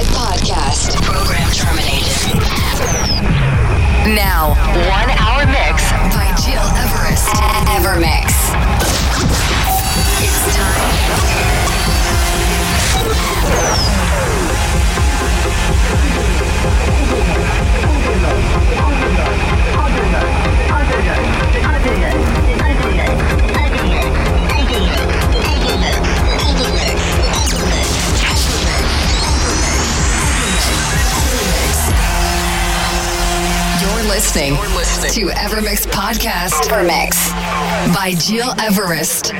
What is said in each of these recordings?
Live podcast. Program terminated. Now, one hour mix by Gil Everest. Evermix. It's time. Overnight, listening to Evermix Podcast. Evermix by Gil Everest.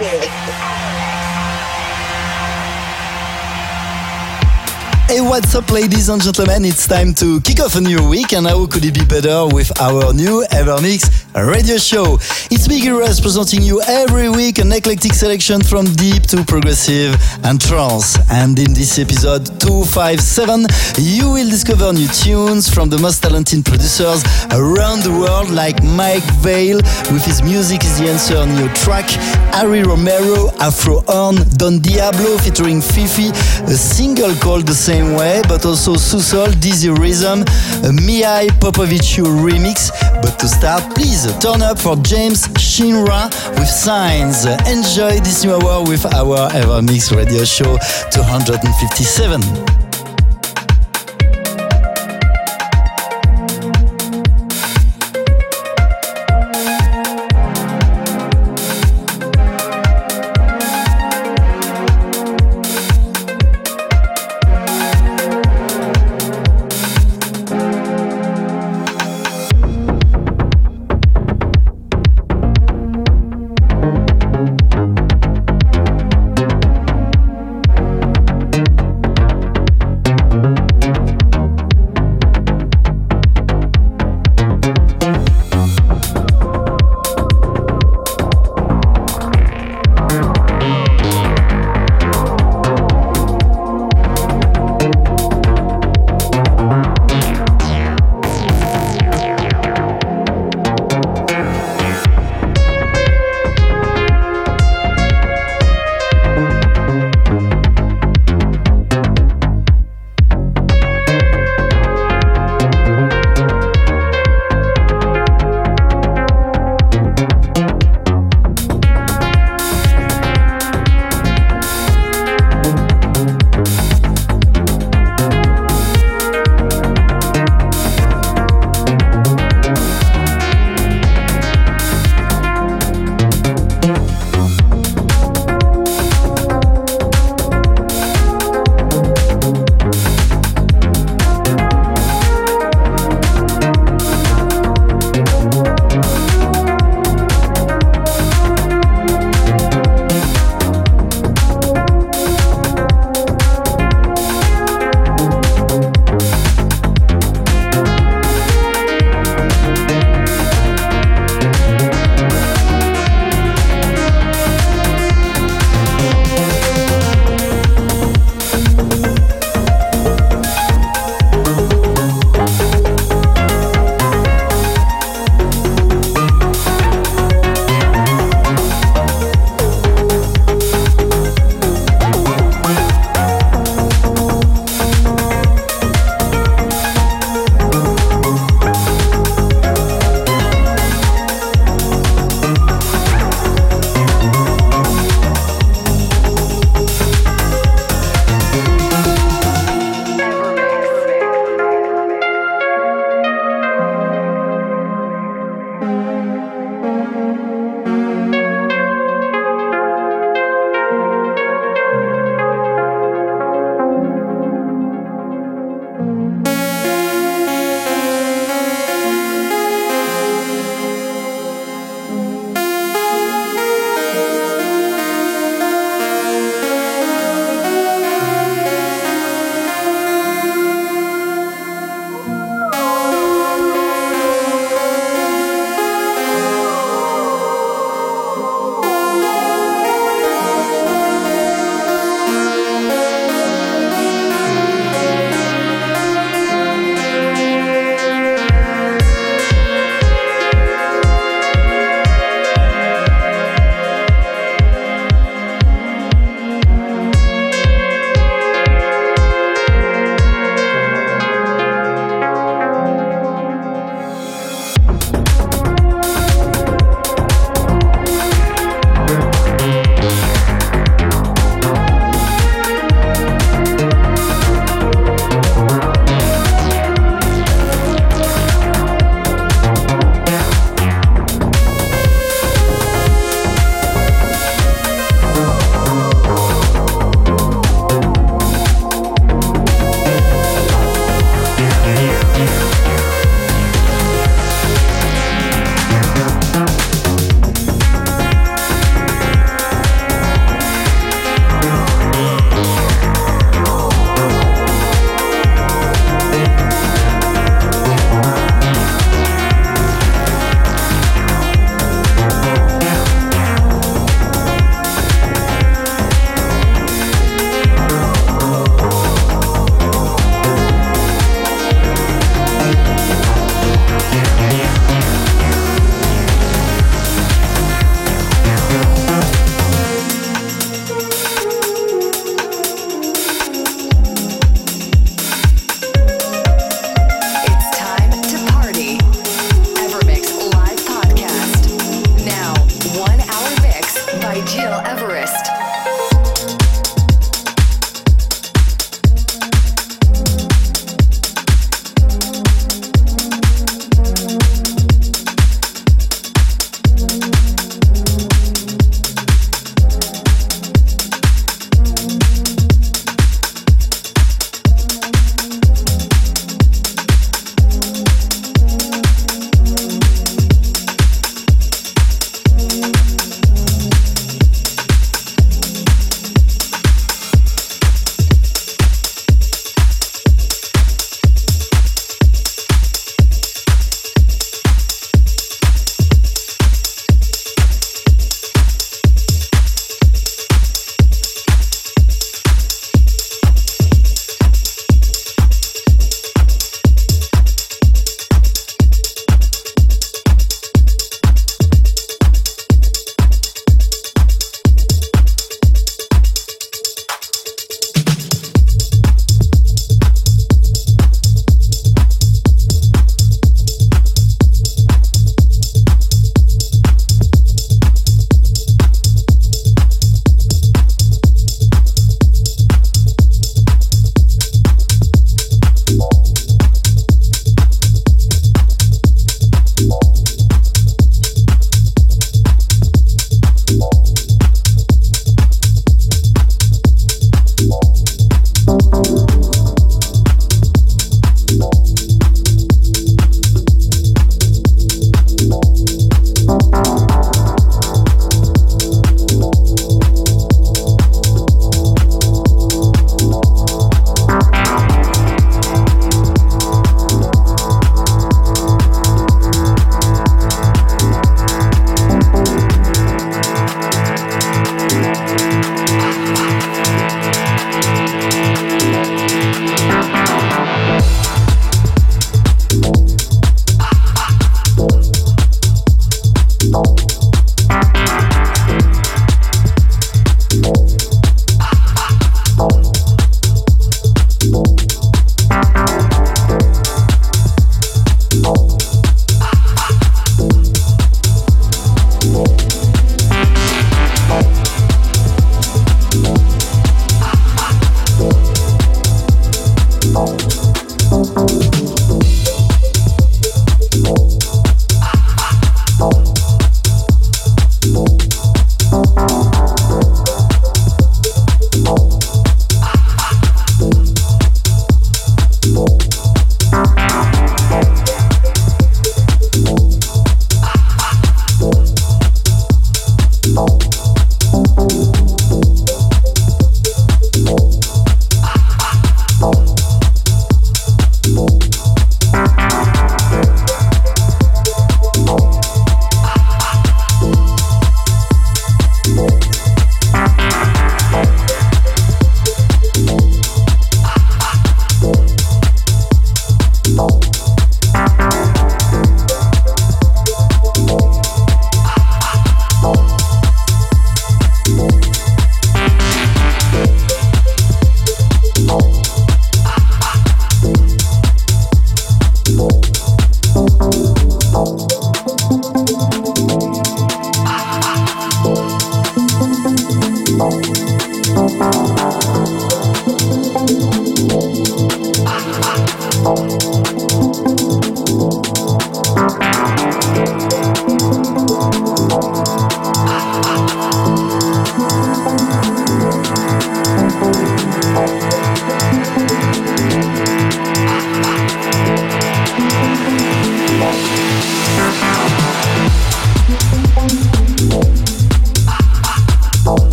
Hey, what's up, ladies and gentlemen? It's time to kick off a new week, and how could it be better with our new Evermix radio show? It's Miguel Reyes presenting you every week an eclectic selection from deep to progressive and trance. And in this episode 257, you will discover new tunes from the most talented producers around the world, like Mike Vale with his Music is the Answer new track, Harry Romero, Afro Horn, Don Diablo featuring Fifi, a single called the same way, but also Susol, Dizzy Rhythm, a Mihai Popoviciu remix. But to start, please turn up for James Shinra with Signs. Enjoy this new hour with our Ever Mix radio show 257.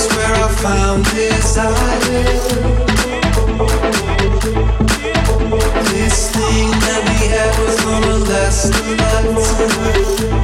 Where I found desire. This thing that we had was gonna last a lifetime.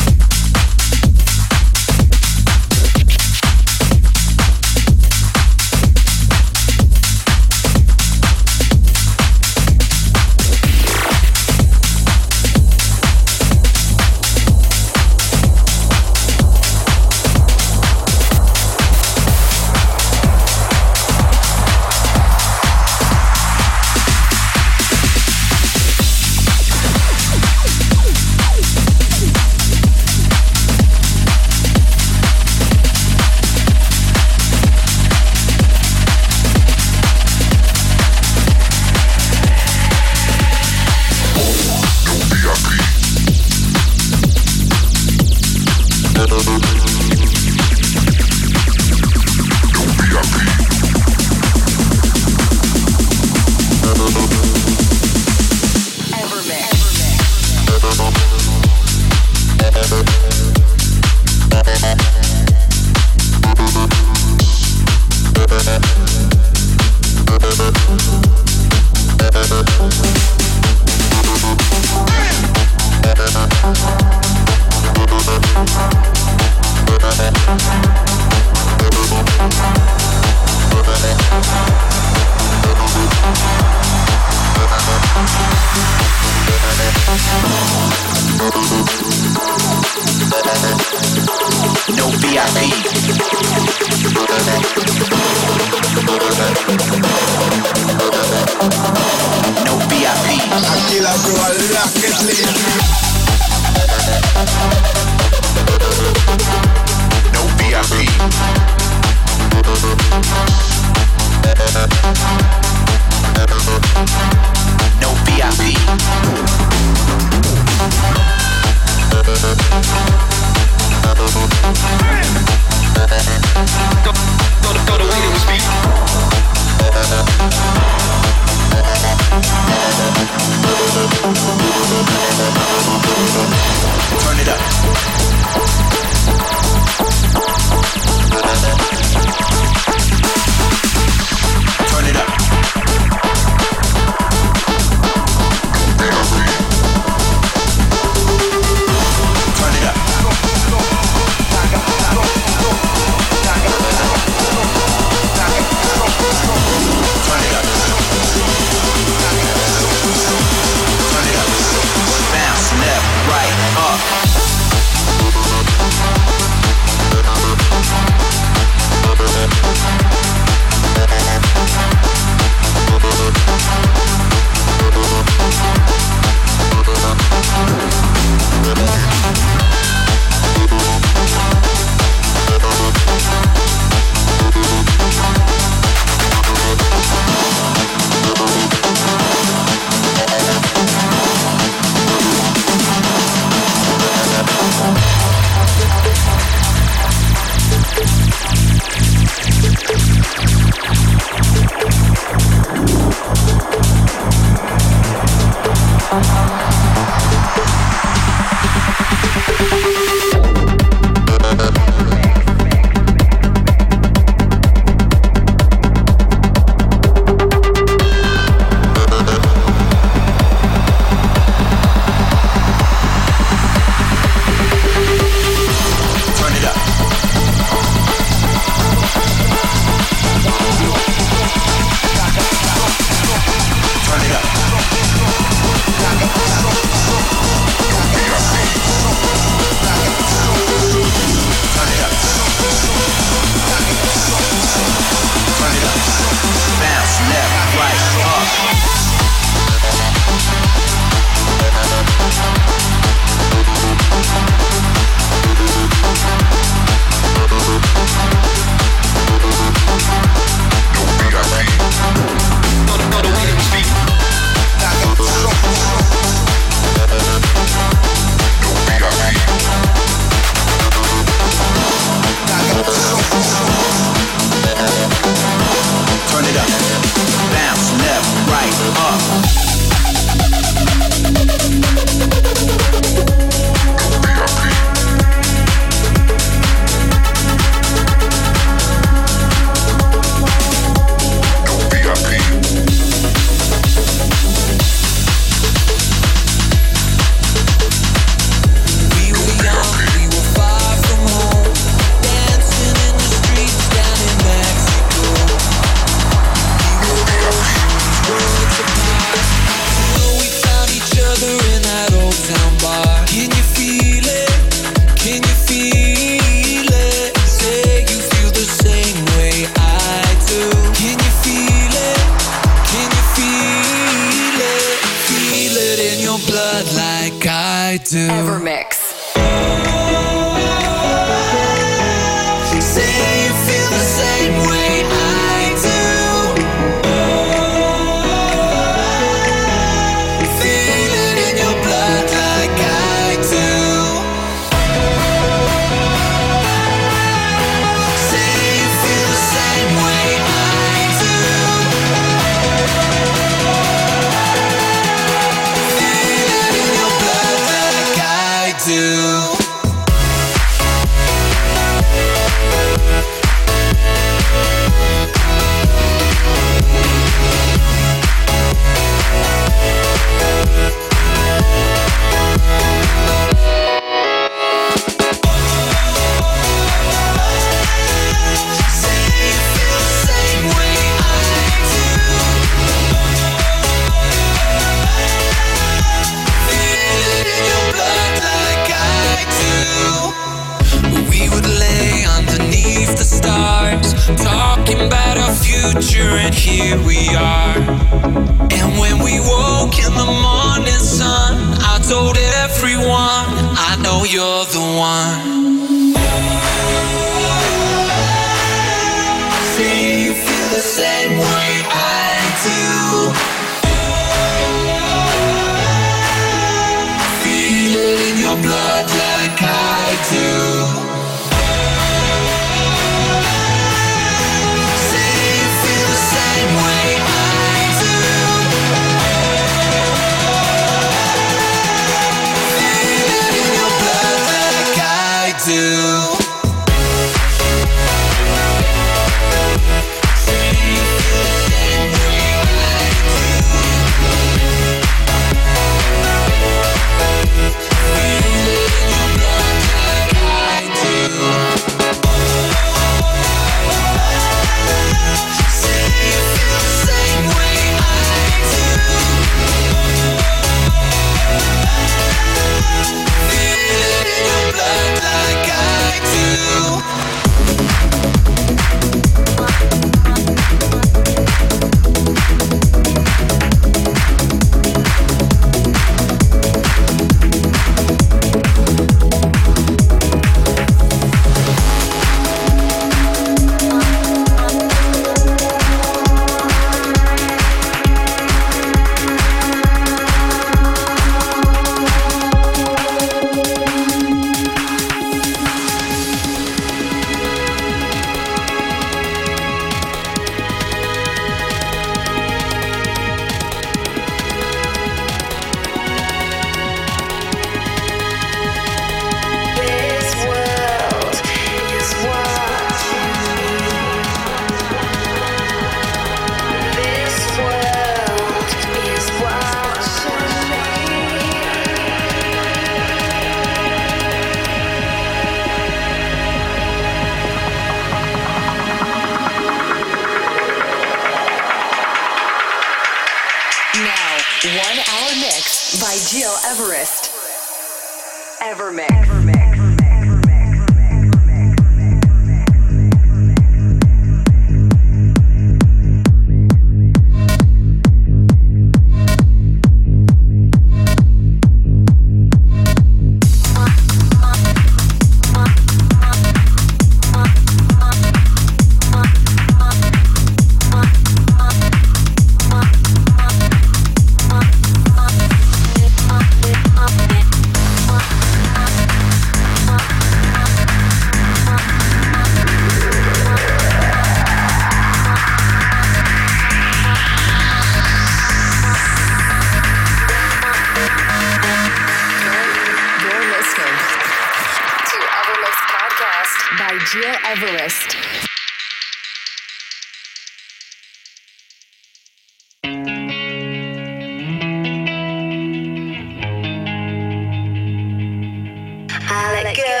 I let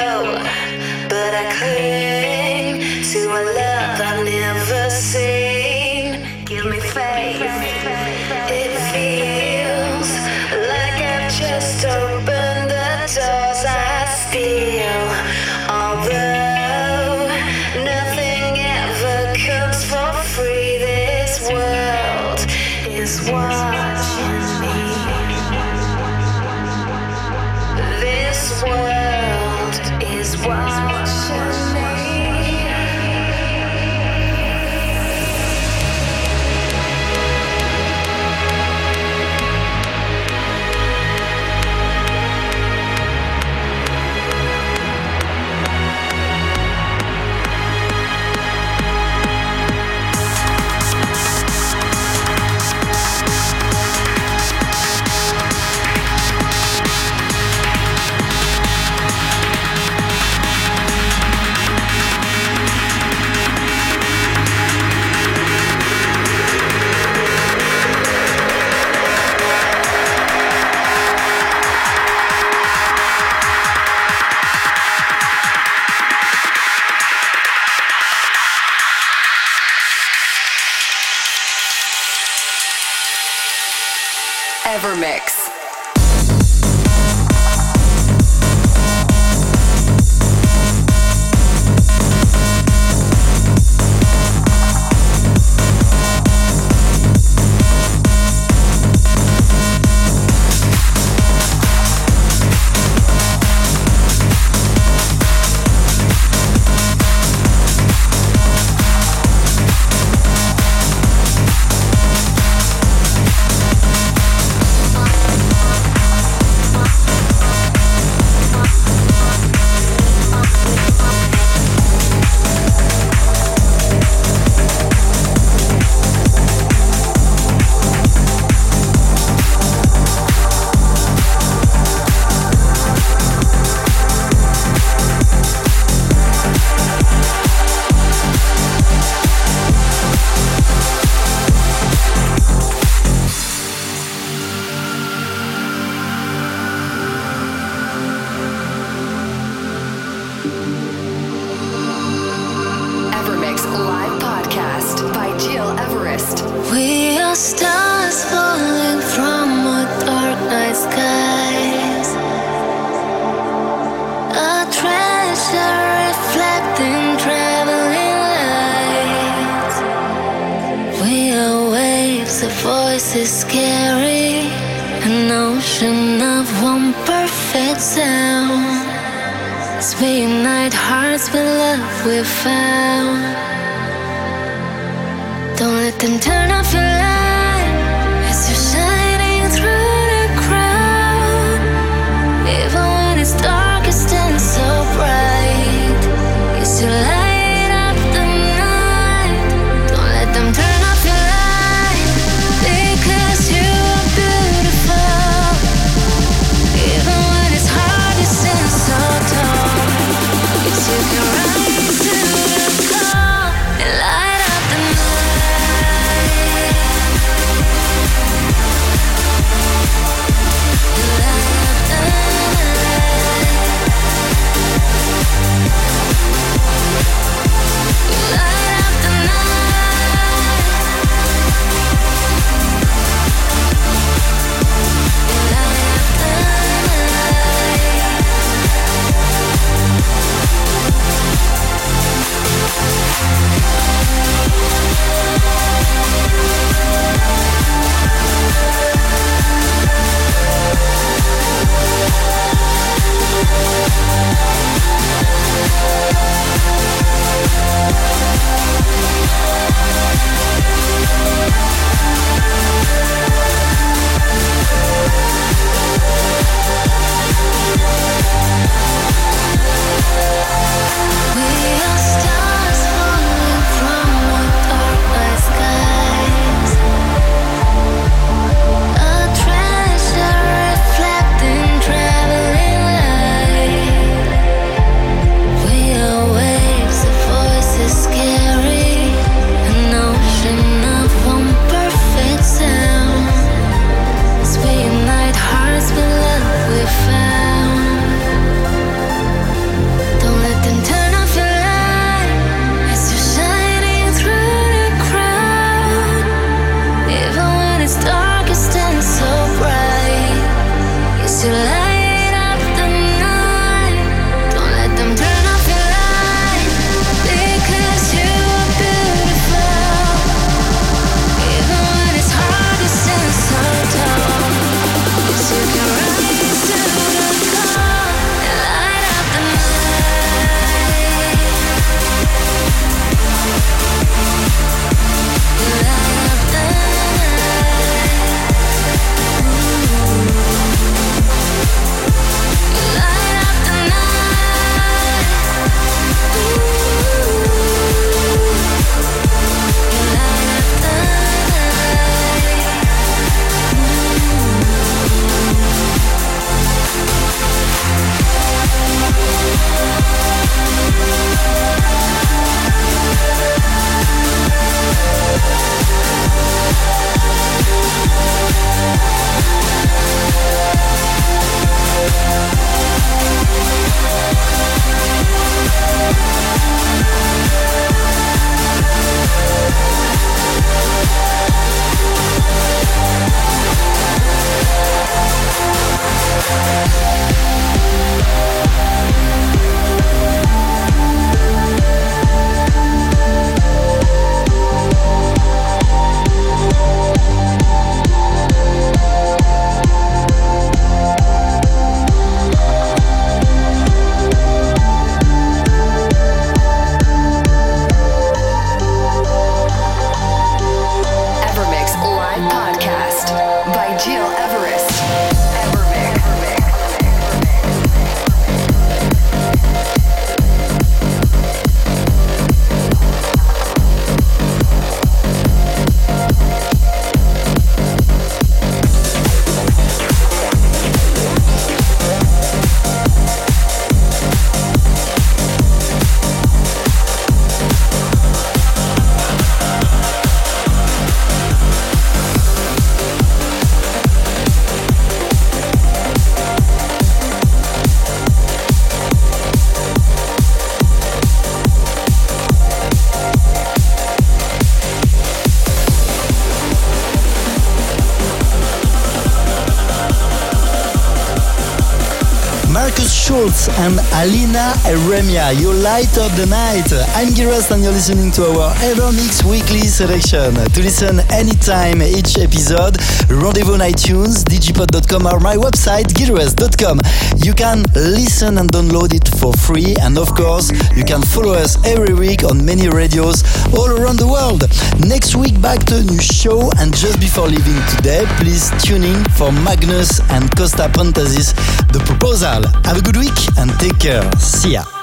Markus Schulz and Alina Eremia. You light up the night. I'm Gil Everest and you're listening to our EverMix weekly selection. To listen anytime each episode, rendezvous on iTunes, digipod.com or my website, gileverest.com. You can listen and download it for free and of course you can follow us every week on many radios all around the world. Next week back to a new show and just before leaving today, please tune in for Magnus and Costa Pantazis, The Proposal. Have a good week and take care. See ya.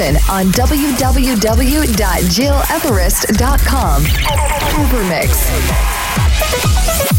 On www.gileverest.com. EverMix.